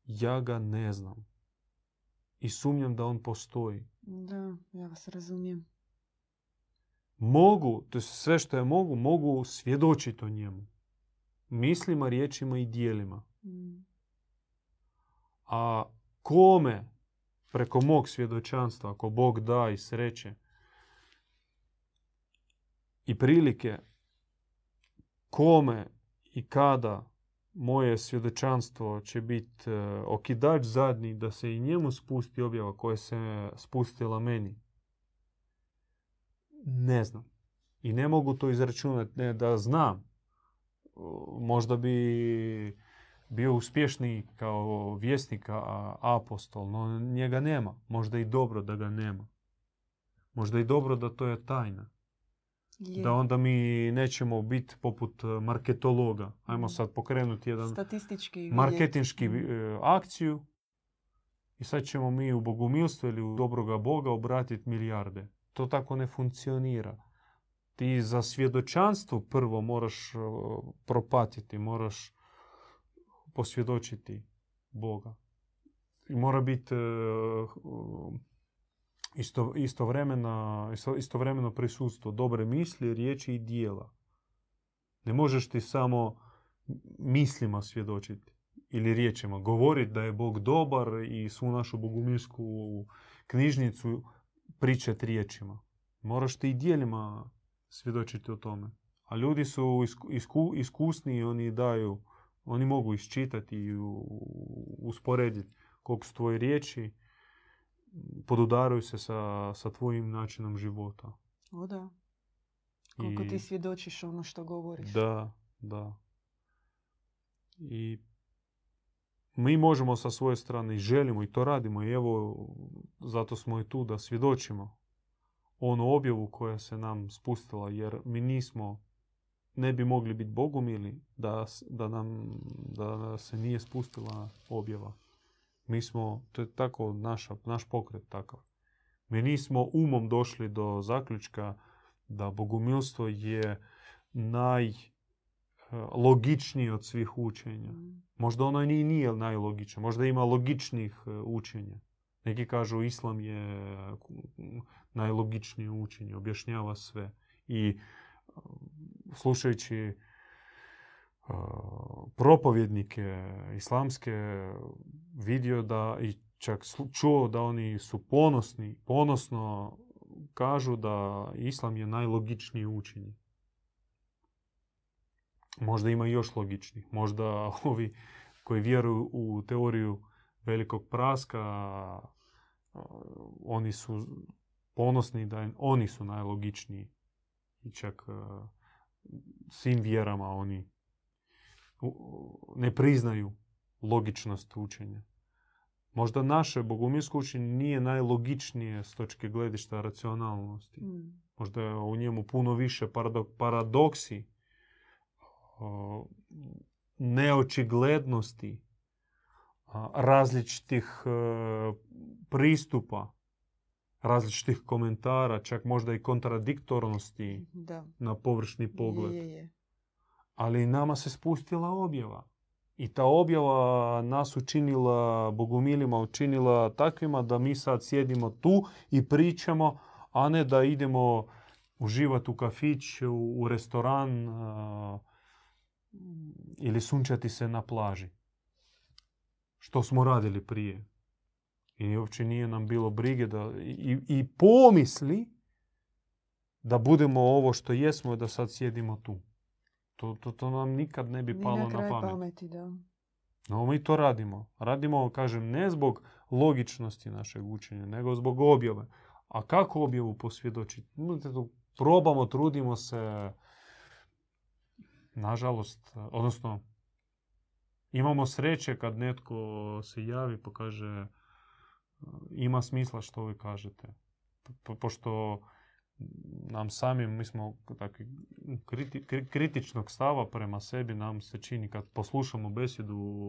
Ja ga ne znam. I sumnjam da on postoji. Da, ja vas razumijem. Mogu, to je sve što ja mogu, mogu svjedočiti o njemu. Mislima, riječima i dijelima. Mm. A kome preko mog svjedočanstva, ako Bog da i sreće i prilike, kome i kada moje svjedočanstvo će biti e, okidač zadnji da se i njemu spusti objava koja se spustila meni. Ne znam. I ne mogu to izračunati. Ne da znam. Možda bi bio uspješniji kao vjesnik, a- apostol, no njega nema. Možda i dobro da ga nema. Možda i dobro da to je tajna. Je. Da onda mi nećemo biti poput e, marketologa. Ajmo Mm. sad pokrenuti jedan Statistički marketinški Mm. e, akciju i sad ćemo mi u bogumilstvu ili u dobroga Boga obratiti milijarde. To tako ne funkcionira. Ti za svjedočanstvo prvo moraš e, propatiti, moraš posvjedočiti Boga. I mora biti isto, istovremeno, isto- istovremeno prisustvo dobre misli, riječi i dijela. Ne možeš ti samo mislima svjedočiti ili riječima. Govoriti da je Bog dobar i svu našu bogumilsku knjižnicu pričati riječima. Moraš ti i dijelima svjedočiti o tome. A ljudi su isku- isku- iskusni oni daju, oni mogu isčitati i usporediti koliko su tvoje riječi podudaraju se sa, sa tvojim načinom života. O da. Koliko I- ti svjedočiš ono što govoriš. Da, da. I mi možemo sa svoje strane i želimo i to radimo i evo zato smo i tu da svjedočimo onu objavu koja se nam spustila jer mi nismo ne bi mogli biti bogumili da, da nam da se nije spustila objava. Mi smo, to je tako naša, naš pokret takav. Mi nismo umom došli do zaključka da bogumilstvo je najlogičnije od svih učenja. Mm. Možda ono ni nije najlogično, možda ima logičnijih e, učenja. Neki kažu islam je mm, najlogičnije učenje, objašnjava sve. I slušajući propovjednike islamske vidio da i čak čuo da oni su ponosni, ponosno kažu da islam je najlogičnije učenje. Možda ima još logičnijih. Možda ovi koji vjeruju u teoriju velikog praska, oni su ponosni da oni su najlogičniji. I čak svim vjerama oni ne priznaju logičnost učenja. Možda naše bogumilsko učenje nije najlogičnije s točke gledišta racionalnosti. Mm. Možda je u njemu puno više parado- paradoksi, neočiglednosti, različitih e, pristupa, različitih komentara, čak možda i kontradiktornosti Da. na površni pogled. Je, je. Ali nama se spustila objava. I ta objava nas učinila bogumilima, učinila takvima da mi sad sjedimo tu i pričamo, a ne da idemo uživati u kafić, u, u restoran ili sunčati se na plaži. Što smo radili prije. I uopće nije nam bilo brige da i, i pomisli da budemo ovo što jesmo i da sad sjedimo tu. To, to, to nam nikad ne bi Ni palo na na, kraj pamet. pameti, da. No mi to radimo. Radimo, kažem, ne zbog logičnosti našeg učenja, nego zbog objave. A kako objavu posvjedočiti? Probamo, trudimo se. Nažalost, odnosno, imamo sreće kad netko se javi pa kaže ima smisla što vi kažete. Po- Pošto nam samim, mi smo takvi kriti- kri- kritičnog stava prema sebi, nam se čini kad poslušamo besjedu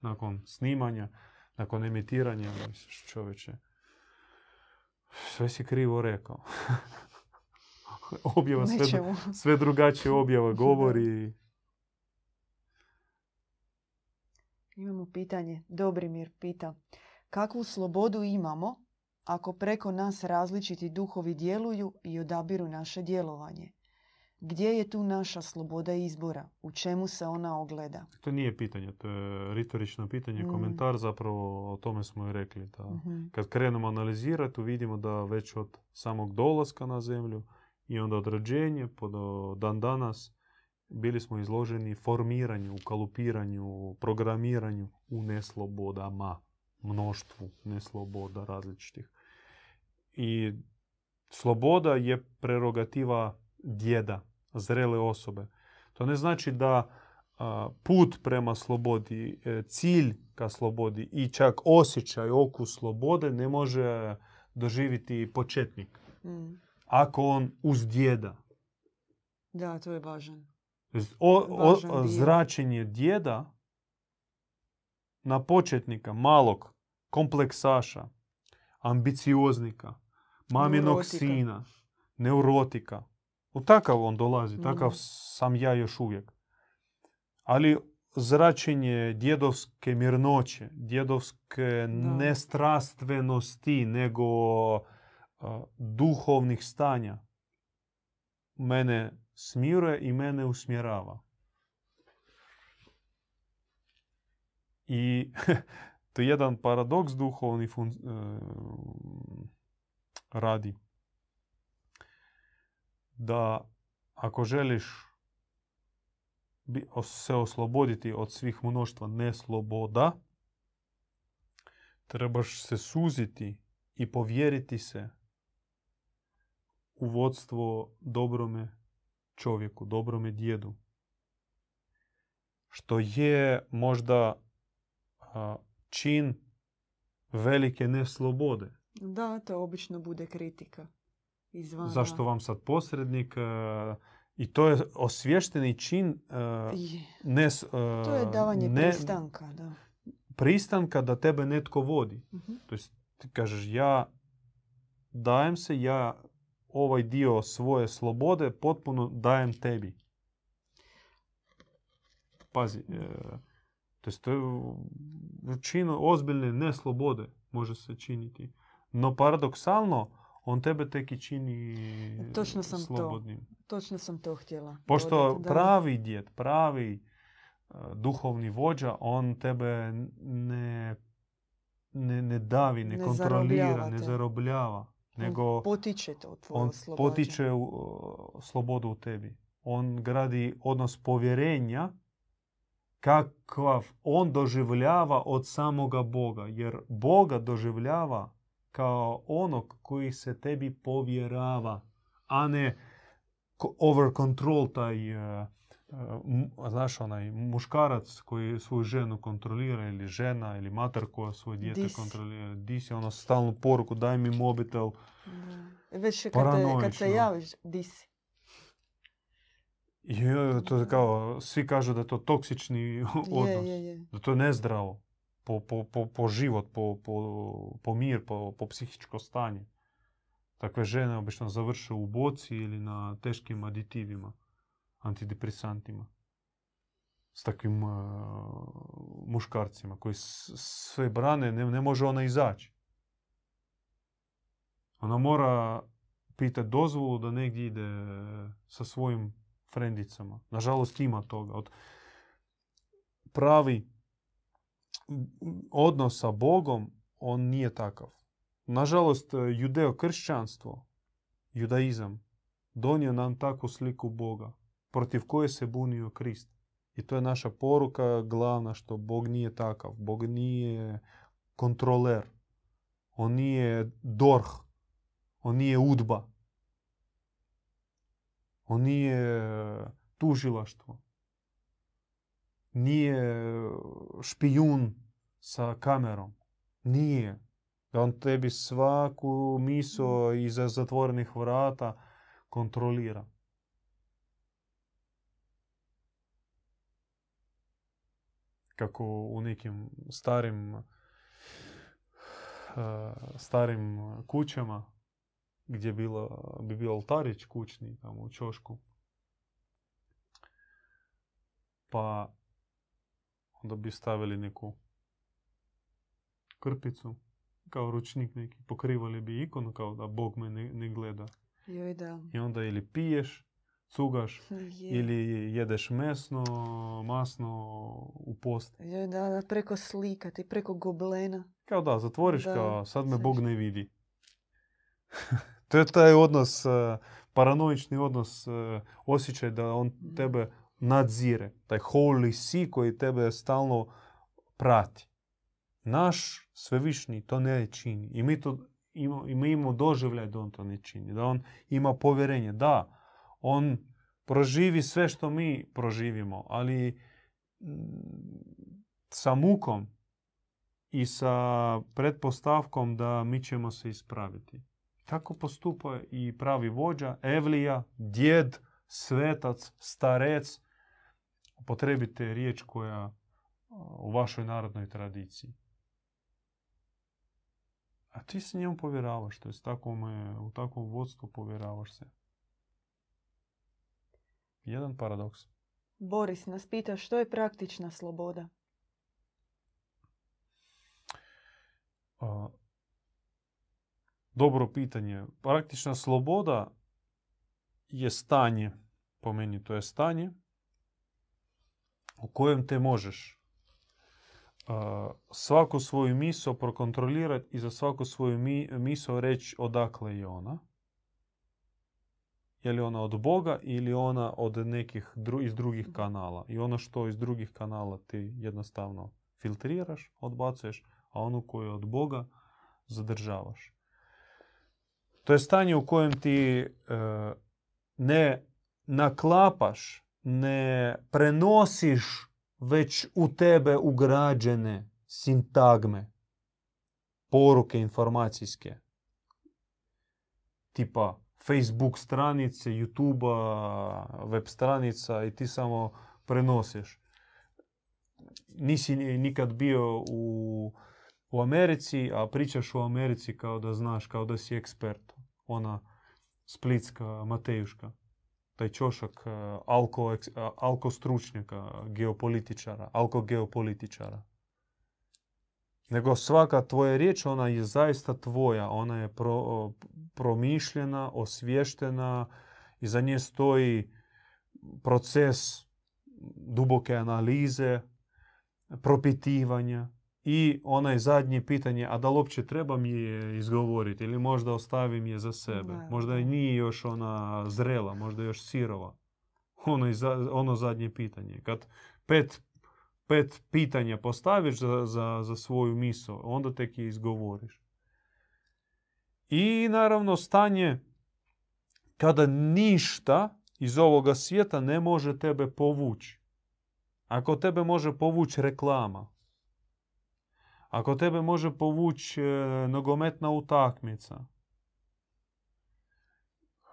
nakon snimanja, nakon emitiranja, misliš čovječe, sve si krivo rekao. Objava sve, sve drugačije objava govori. Imamo pitanje. Dobrimir pita. Kakvu slobodu imamo ako preko nas različiti duhovi djeluju i odabiru naše djelovanje? Gdje je tu naša sloboda izbora? U čemu se ona ogleda? To nije pitanje, to je retorično pitanje, Mm. komentar zapravo o tome smo i rekli. Da Mhm. Kad krenemo analizirati, vidimo da već od samog dolaska na zemlju i onda od rođenja pa do dan danas bili smo izloženi formiranju, kalupiranju, programiranju u neslobodama, mnoštvu nesloboda različitih. I sloboda je prerogativa djeda, zrele osobe. To ne znači da put prema slobodi, e, cilj ka slobodi i čak osjećaj, okus slobode ne može doživjeti početnik. Mm. Ako on uz djeda. Da, to je važan. O, o- zračenje djeda na početnika, malog, kompleksaša, ambicioznika, maminog Neurotika. sina, neurotika. U takav on dolazi, takav Mhm. sam ja još uvijek. Ali zračenje djedovske mirnoće, djedovske nestrastvenosti, nego a, duhovnih stanja, mene smiruje i mene usmjerava. I to je jedan paradoks duhovni fun, e, radi. Da ako želiš se osloboditi od svih mnoštva nesloboda, trebaš se suziti i povjeriti se u vodstvo dobrome čovjeku, dobrome djedu. Što je možda čin velike neslobode. Da, to obično bude kritika. Izvana. Zašto vam sad posrednik? e, I to je osvješteni čin e, ne, e, To je davanje ne- pristanka, da. pristanka da tebe netko vodi. Mhm. To jest ti kažeš ja dajem se, ja ovaj dio svoje slobode potpuno dajem tebi. Pazi, to jest to je u- čin ozbiljne neslobode može se činiti. No paradoksalno, on tebe tek i čini Točno sam to slobodnim. Točno sam to htjela. Pošto dodat, da. pravi djed, pravi e, duhovni vođa, on tebe ne, ne, ne davi, ne, Ne kontrolira, zarobljava ne zarobljava, On nego potiče to tvoje on oslobađanje. potiče u, e, slobodu u tebi. On gradi odnos povjerenja kakav on doživljava od samoga Boga. Jer Boga doživljava kao onog koji se tebi povjerava, a ne over control taj e, e, znaš onaj muškarac koji svoju ženu kontrolira ili žena ili mater koja svoje dijete Di si? kontrolira. Di si ono stalnu poruku daj mi mobitel. Da. Već kad, te, kad se javiš, di si? I e, to je kao, svi kažu da je to toksični odnos. Je, je, je. Da to je nezdravo. po, po, po, po život, po, mir, po, po psihičko stanje. Takve žene obično završe u boci ili na teškim aditivima, antidepresantima. S takvim uh, muškarcima koji sve brane, ne, ne može ona izaći. Ona mora pitati dozvolu da negdje ide sa svojim frendicama. Nažalost ima toga. Od pravi odnos sa Bogom, on nije takav. Nažalost, judeo-kršćanstvo, judaizam, donio nam takvu sliku Boga, protiv koje se bunio Krist. I to je naša poruka glavna, što Bog nije takav. Bog nije kontroler. On nije dorh. On nije udba. On nije tužilaštvo. Nije špijun sa kamerom. Nije. Da on tebi svaku miso iza zatvorenih vrata kontrolira. Kako u nekim starim uh, starim kućama gdje bilo, bi bio oltarić kućni tamo u čošku. Pa onda bi stavili neku krpicu kao ručnik neki, pokrivali bi ikonu kao da Bog me ne, ne gleda. Joj da. I onda ili piješ, cugaš, Je. ili jedeš mesno, masno u post. Joj da, da, preko slika ti, preko goblena. Kao da, zatvoriš Da, kao sad me Bog ne vidi. to je taj odnos, eh, paranoični odnos, eh, osjećaj da on Mhm. tebe nadzire. Taj holy see koji tebe stalno prati. Naš svevišnji to ne čini. I mi, to, ima, i mi imamo doživljaj da on to ne čini. Da on ima povjerenje. Da, on proživi sve što mi proživimo, ali mm, sa mukom i sa pretpostavkom da mi ćemo se ispraviti. Tako postupa i pravi vođa, Evlija, djed, svetac, starec. Upotrebite riječ koja u vašoj narodnoj tradiciji. A ti se njemu povjeravaš, to jest takvome, u takvom vodstvu povjeravaš se. Jedan paradoks. Boris nas pita što je praktična sloboda. Dobro pitanje. Praktična sloboda je stanje, po meni to je stanje u kojem te možeš svaku svoju misao prokontrolirati i za svaku svoju mi, misao reći odakle je ona. Je li ona od Boga ili ona od nekih dru- iz drugih kanala. I ono što iz drugih kanala ti jednostavno filtriraš, odbacuješ, a onu koju je od Boga zadržavaš. To je stanje u kojem ti e, ne naklapaš, ne prenosiš već u tebe ugrađene sintagme, poruke informacijske, tipa Facebook stranice, YouTube, web stranica i ti samo prenosiš. Nisi ni- nikad bio u, u Americi, a pričaš u Americi kao da znaš, kao da si ekspert. Ona splitska Matejuška. Taj čošak eh, alko, a, alko stručnjaka, geopolitičara, alko geopolitičara. Nego svaka tvoja riječ, ona je zaista tvoja. Ona je promišljena, osvještena. Iza nje stoji proces duboke analize, propitivanja i onaj zadnje pitanje, a da li uopće trebam je izgovoriti ili možda ostavim je za sebe. Da, možda da. nije još ona zrela, možda još sirova. Ono, ono zadnje pitanje. Kad pet, pet pitanja postaviš za, za, za svoju misao, onda tek je izgovoriš. I naravno stanje kada ništa iz ovoga svijeta ne može tebe povući. Ako tebe može povući reklama, ako tebe može povući e, nogometna utakmica,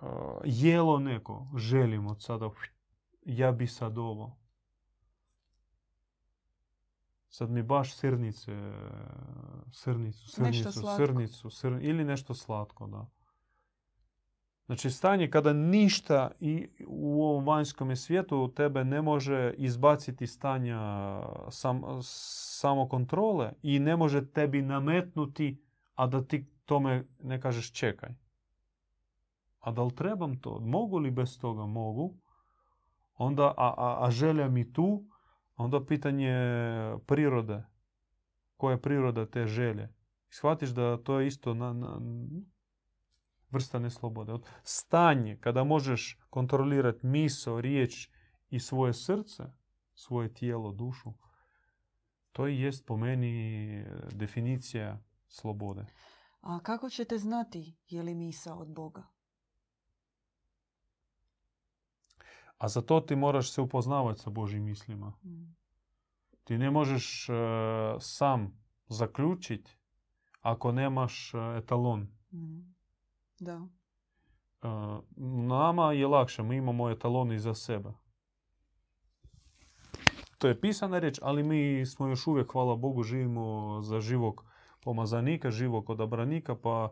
e, jelo neko, želim od sada, ja bi sad ovo. sad mi baš sirnice, sirnicu, Nešto sirnicu, slatko. sirnicu, sir- ili nešto slatko, da. Znači stanje kada ništa i u ovom vanjskom svijetu tebe ne može izbaciti stanja sam, samokontrole i ne može tebi nametnuti, a da ti tome ne kažeš čekaj. A da li trebam to? Mogu li bez toga? Mogu. Onda, a, a, a želja mi tu, onda pitanje prirode. Koja je priroda te želje? Shvatiš da to je isto na, na, vrsta neslobode. Od stanje kada možeš kontrolirati misao, riječ i svoje srce, svoje tijelo, dušu, to i jest po meni definicija slobode. A kako ćete znati je li misao od Boga? A za to ti moraš se upoznavati sa Božjim mislima. Mm. Ti ne možeš e, sam zaključiti ako nemaš e, etalon. Mm. Da. Nama je lakše, mi imamo etalon iza sebe. To je pisana riječ, ali mi smo još uvijek, hvala Bogu, živimo za živog pomazanika, živog odabranika, pa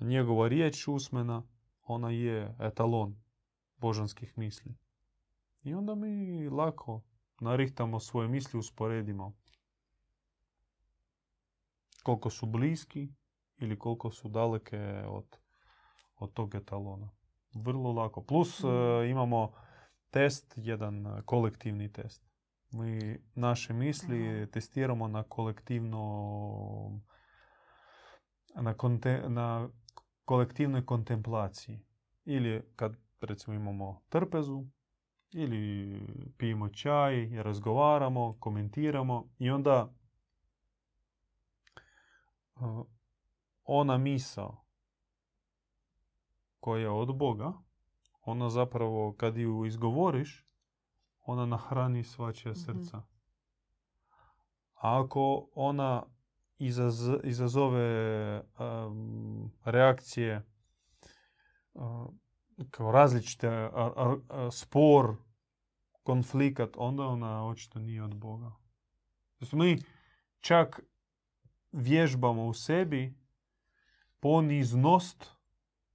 njegova riječ usmena, ona je etalon božanskih misli. I onda mi lako narihtamo svoje misli, usporedimo koliko su bliski ili koliko su daleke od, od tog etalona. Vrlo lako. Plus Mm. e, imamo test, jedan e, kolektivni test. Mi naše misli Aha. testiramo na kolektivno na, konte, na kolektivnoj kontemplaciji. Ili kad recimo imamo trpezu, ili pijemo čaj, razgovaramo, komentiramo i onda uh, ona misao koja je od Boga, ona zapravo kad ju izgovoriš, ona nahrani svačija Mhm. srca. A ako ona izaz, izazove um, reakcije kao različite a- a- a- spor, konflikat, onda ona očito nije od Boga. Znači, mi čak vježbamo u sebi poniznost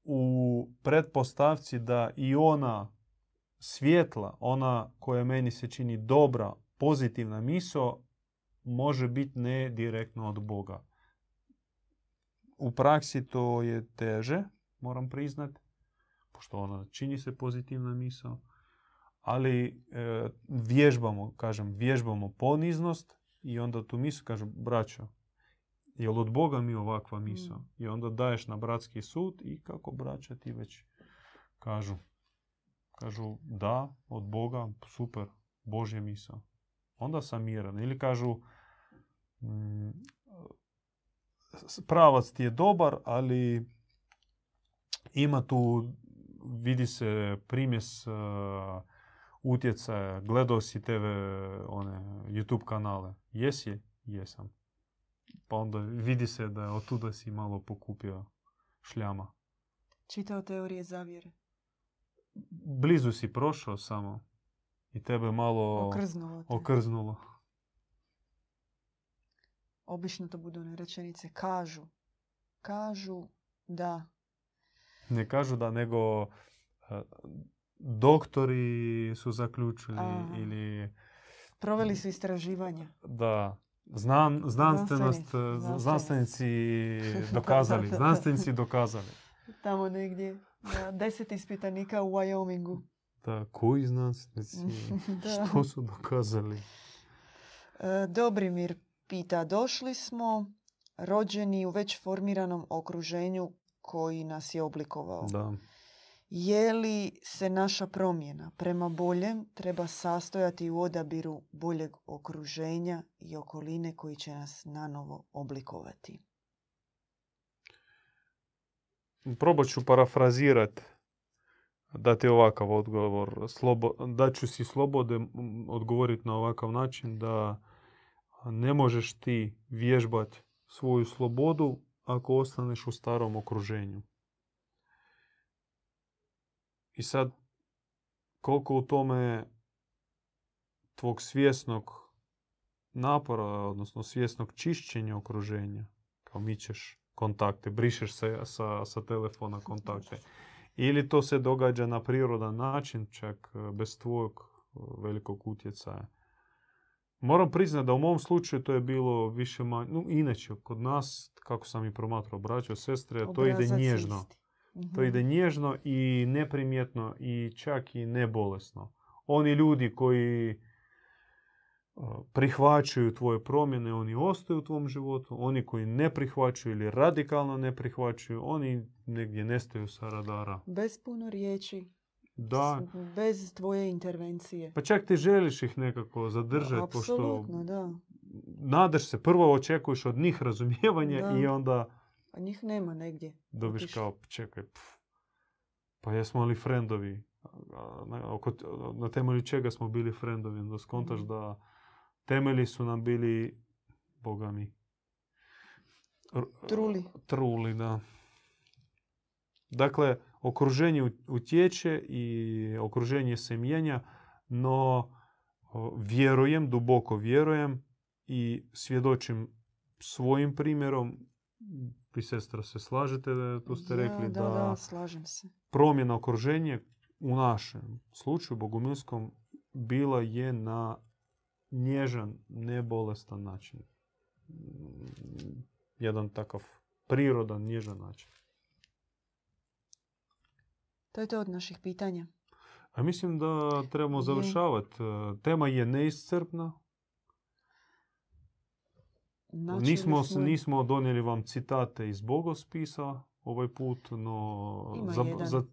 u pretpostavci da i ona svjetla, ona koja meni se čini dobra, pozitivna misao, može biti ne direktno od Boga. U praksi to je teže, moram priznat, pošto ona čini se pozitivna misao, ali e, vježbamo, kažem, vježbamo poniznost i onda tu misao, kažem, braćo, jel od Boga mi ovakva misao? Mm. I onda daješ na bratski sud i kako braća ti već kažu. Kažu da, od Boga, super, Božja misao. Onda sam miran. Ili kažu mm, s- pravac ti je dobar, ali ima tu, vidi se primjes uh, utjecaja. Gledao si TV, one, YouTube kanale. Jesi? Jesam. Pa onda vidi se da od tuda si malo pokupio šljama. Čitao teorije zavjere. Blizu si prošao samo i tebe malo Okrznulo te. okrznulo. Obično to budu one rečenice. Kažu. Kažu da. Ne kažu da, nego e, doktori su zaključili ili Proveli su istraživanja. da znan, znanstvenost, Znanstvenici, e, znanstvenici dokazali, znanstvenici dokazali. Tamo negdje. Na deset ispitanika u Wyomingu. Da, koji znanstvenici? Da. Što su dokazali? E, Dobrimir pita, došli smo rođeni u već formiranom okruženju koji nas je oblikovao. Da. Je li se naša promjena prema boljem treba sastojati u odabiru boljeg okruženja i okoline koji će nas nanovo oblikovati? Probat ću parafrazirat, dati ovakav odgovor. Slobo, daću si slobode odgovoriti na ovakav način da ne možeš ti vježbati svoju slobodu ako ostaneš u starom okruženju. I sad, koliko u tome tvog svjesnog napora, odnosno svjesnog čišćenja okruženja, kao mičeš kontakte, brišeš se sa, sa telefona kontakte. Ili to se događa na prirodan način, čak e, bez tvojeg e, velikog utjecaja. Moram priznati da u mom slučaju to je bilo više manje, no, inače kod nas, kako sam i promatrao braćo, sestre, to ide Obrazac nježno. isti. To Mhm. ide nježno i neprimjetno i čak i nebolesno. Oni ljudi koji prihvaćaju tvoje promjene, oni ostaju u tvom životu. Oni koji ne prihvaćaju ili radikalno ne prihvaćaju, oni negdje nestaju sa radara. Bez puno riječi, Da, bez tvoje intervencije. pa čak ti želiš ih nekako zadržati, pošto Apsolutno, da. nadaš se, prvo očekuješ od njih razumijevanje Da. i onda A njih nema negdje. dobiš Otišli. kao, čekaj, pf, pa jesmo li frendovi? A, Na, oko- na temelju čega smo bili frendovi? Onda skontaš Mhm. da temelji su nam bili, boga mi, r- Truli. Truli, da. Dakle, okruženje ut- utječe i okruženje se mijenja, no vjerujem, duboko vjerujem i svjedočim svojim primjerom. Vi sestra se slažete, tu ste Ja, rekli da, da, slažem se. promjena okruženja u našem slučaju bogumilskom bila je na nježan, nebolestan način. Jedan takav prirodan, nježan način. To je to od naših pitanja. A mislim da trebamo završavati. Tema je neiscrpna. Načeli Nismo, smo- nismo donijeli vam citate iz bogospisa ovaj put, no... Ima za- jedan. za-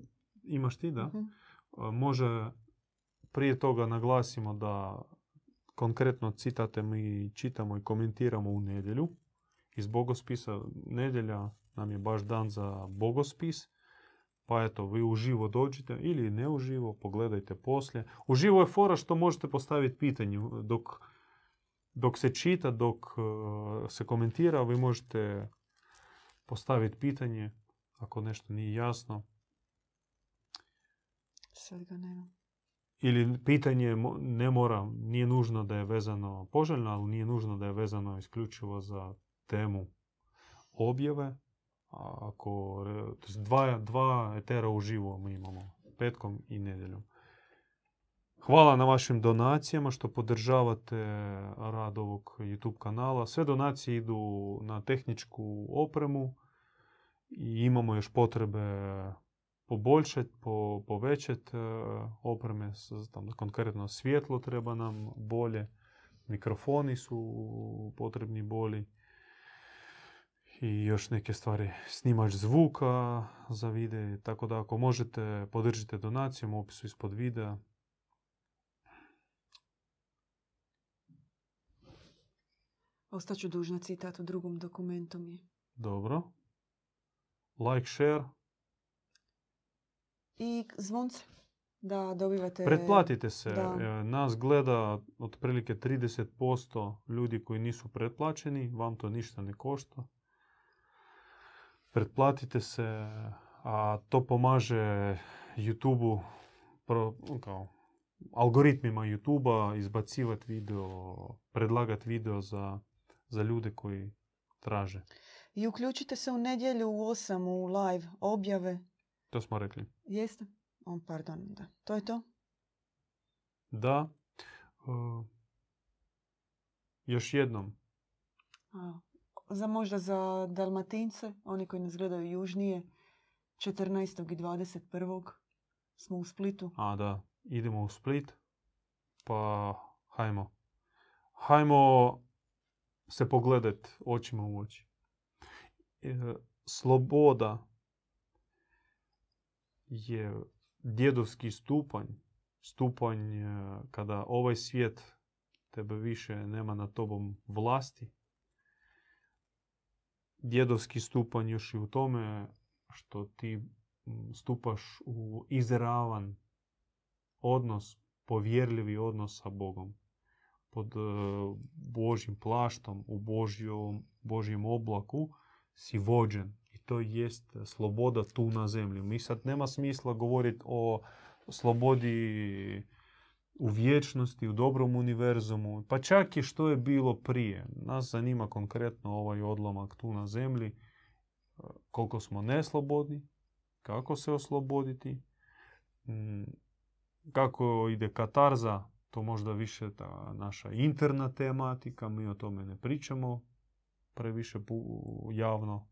imaš ti, da? E, Može prije toga naglasimo da konkretno citate mi čitamo i komentiramo u nedjelju iz bogospisa. Nedjelja nam je baš dan za bogospis. Pa eto, vi uživo dođite ili ne uživo, pogledajte poslije. Uživo je fora što možete postaviti pitanje dok, dok se čita, dok e, se komentira, vi možete postaviti pitanje ako nešto nije jasno. Sad ga nema. Ili pitanje ne mora, nije nužno da je vezano poželjno, ali nije nužno da je vezano isključivo za temu objave. A Ako, dva, dva etera uživo mi imamo, petkom i nedjeljom. Hvala na vašim donacijama što podržavate rad ovog YouTube kanala. Sve donacije idu na tehničku opremu i imamo još potrebe poboljšati, po, povećati opreme. s- Tam, konkretno svjetlo treba nam bolje, mikrofoni su potrebni bolji i još neke stvari, snimač zvuka za vide. Tako da ako možete, podržite donacijom u opisu ispod videa. Ostaću dužna citat u drugom dokumentu mi. Dobro. Like, share. I zvonce. Da dobivate... Pretplatite se. da. E, Nas gleda otprilike 30% ljudi koji nisu pretplaćeni. Vam to ništa ne košta. Pretplatite se, a to pomaže YouTube-u, pro- kao, algoritmima YouTube-a izbacivati video, predlagati video za, za ljude koji traže. I uključite se u nedjelju u 8 u live objave. To smo rekli. Jeste? O, pardon, da. To je to? Da. e, još jednom, A, za možda za Dalmatince, oni koji nas gledaju južnije, 14. i 21. smo u Splitu. A da, idemo u Split. Pa hajmo. Hajmo se pogledat očima u oči. E, Sloboda je djedovski stupanj. Stupanj e, kada ovaj svijet tebe više nema na tobom vlasti. Djedovski stupanj još i u tome što ti stupaš u izravan odnos, povjerljivi odnos sa Bogom. Pod e, Božjim plaštom, u Božjom, Božjem oblaku si vođen. I to jest sloboda tu na zemlji. Mi sad nema smisla govoriti o slobodi u vječnosti, u dobrom univerzumu, pa čak i što je bilo prije. Nas zanima konkretno ovaj odlomak tu na zemlji, koliko smo neslobodni, kako se osloboditi, kako ide katarza, to možda više ta naša interna tematika, mi o tome ne pričamo previše javno.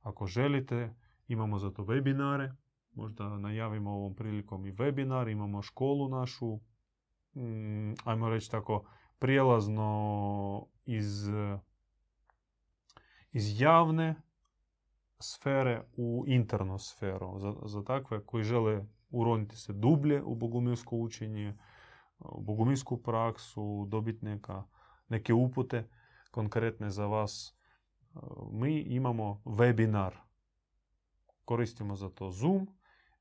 Ako želite, imamo za to webinare, možda najavimo ovom prilikom i webinar, imamo školu našu, mm, ajmo reći tako, prijelazno iz, iz javne sfere u internu sferu. Za, za takve koji žele uroniti se dublje u bogumilsko učenje, u bogumilsku praksu, dobiti neka, neke upute konkretne za vas. Mi imamo webinar. Koristimo za to Zoom.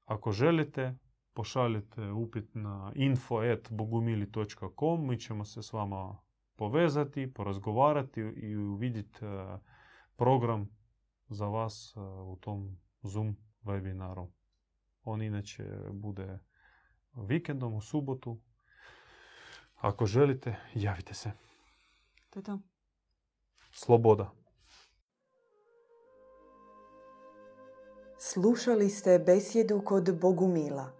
Ako želite, pošaljite upit na info.bogumili.com. Mi ćemo se s vama povezati, porazgovarati i uvidjeti e, program za vas e, u tom Zoom webinaru. On inače bude vikendom u subotu. Ako želite, javite se. To je to. Sloboda. Slušali ste besjedu kod Bogumila.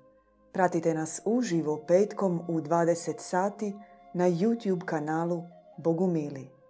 Pratite nas uživo petkom u 20 sati na YouTube kanalu Bogumili.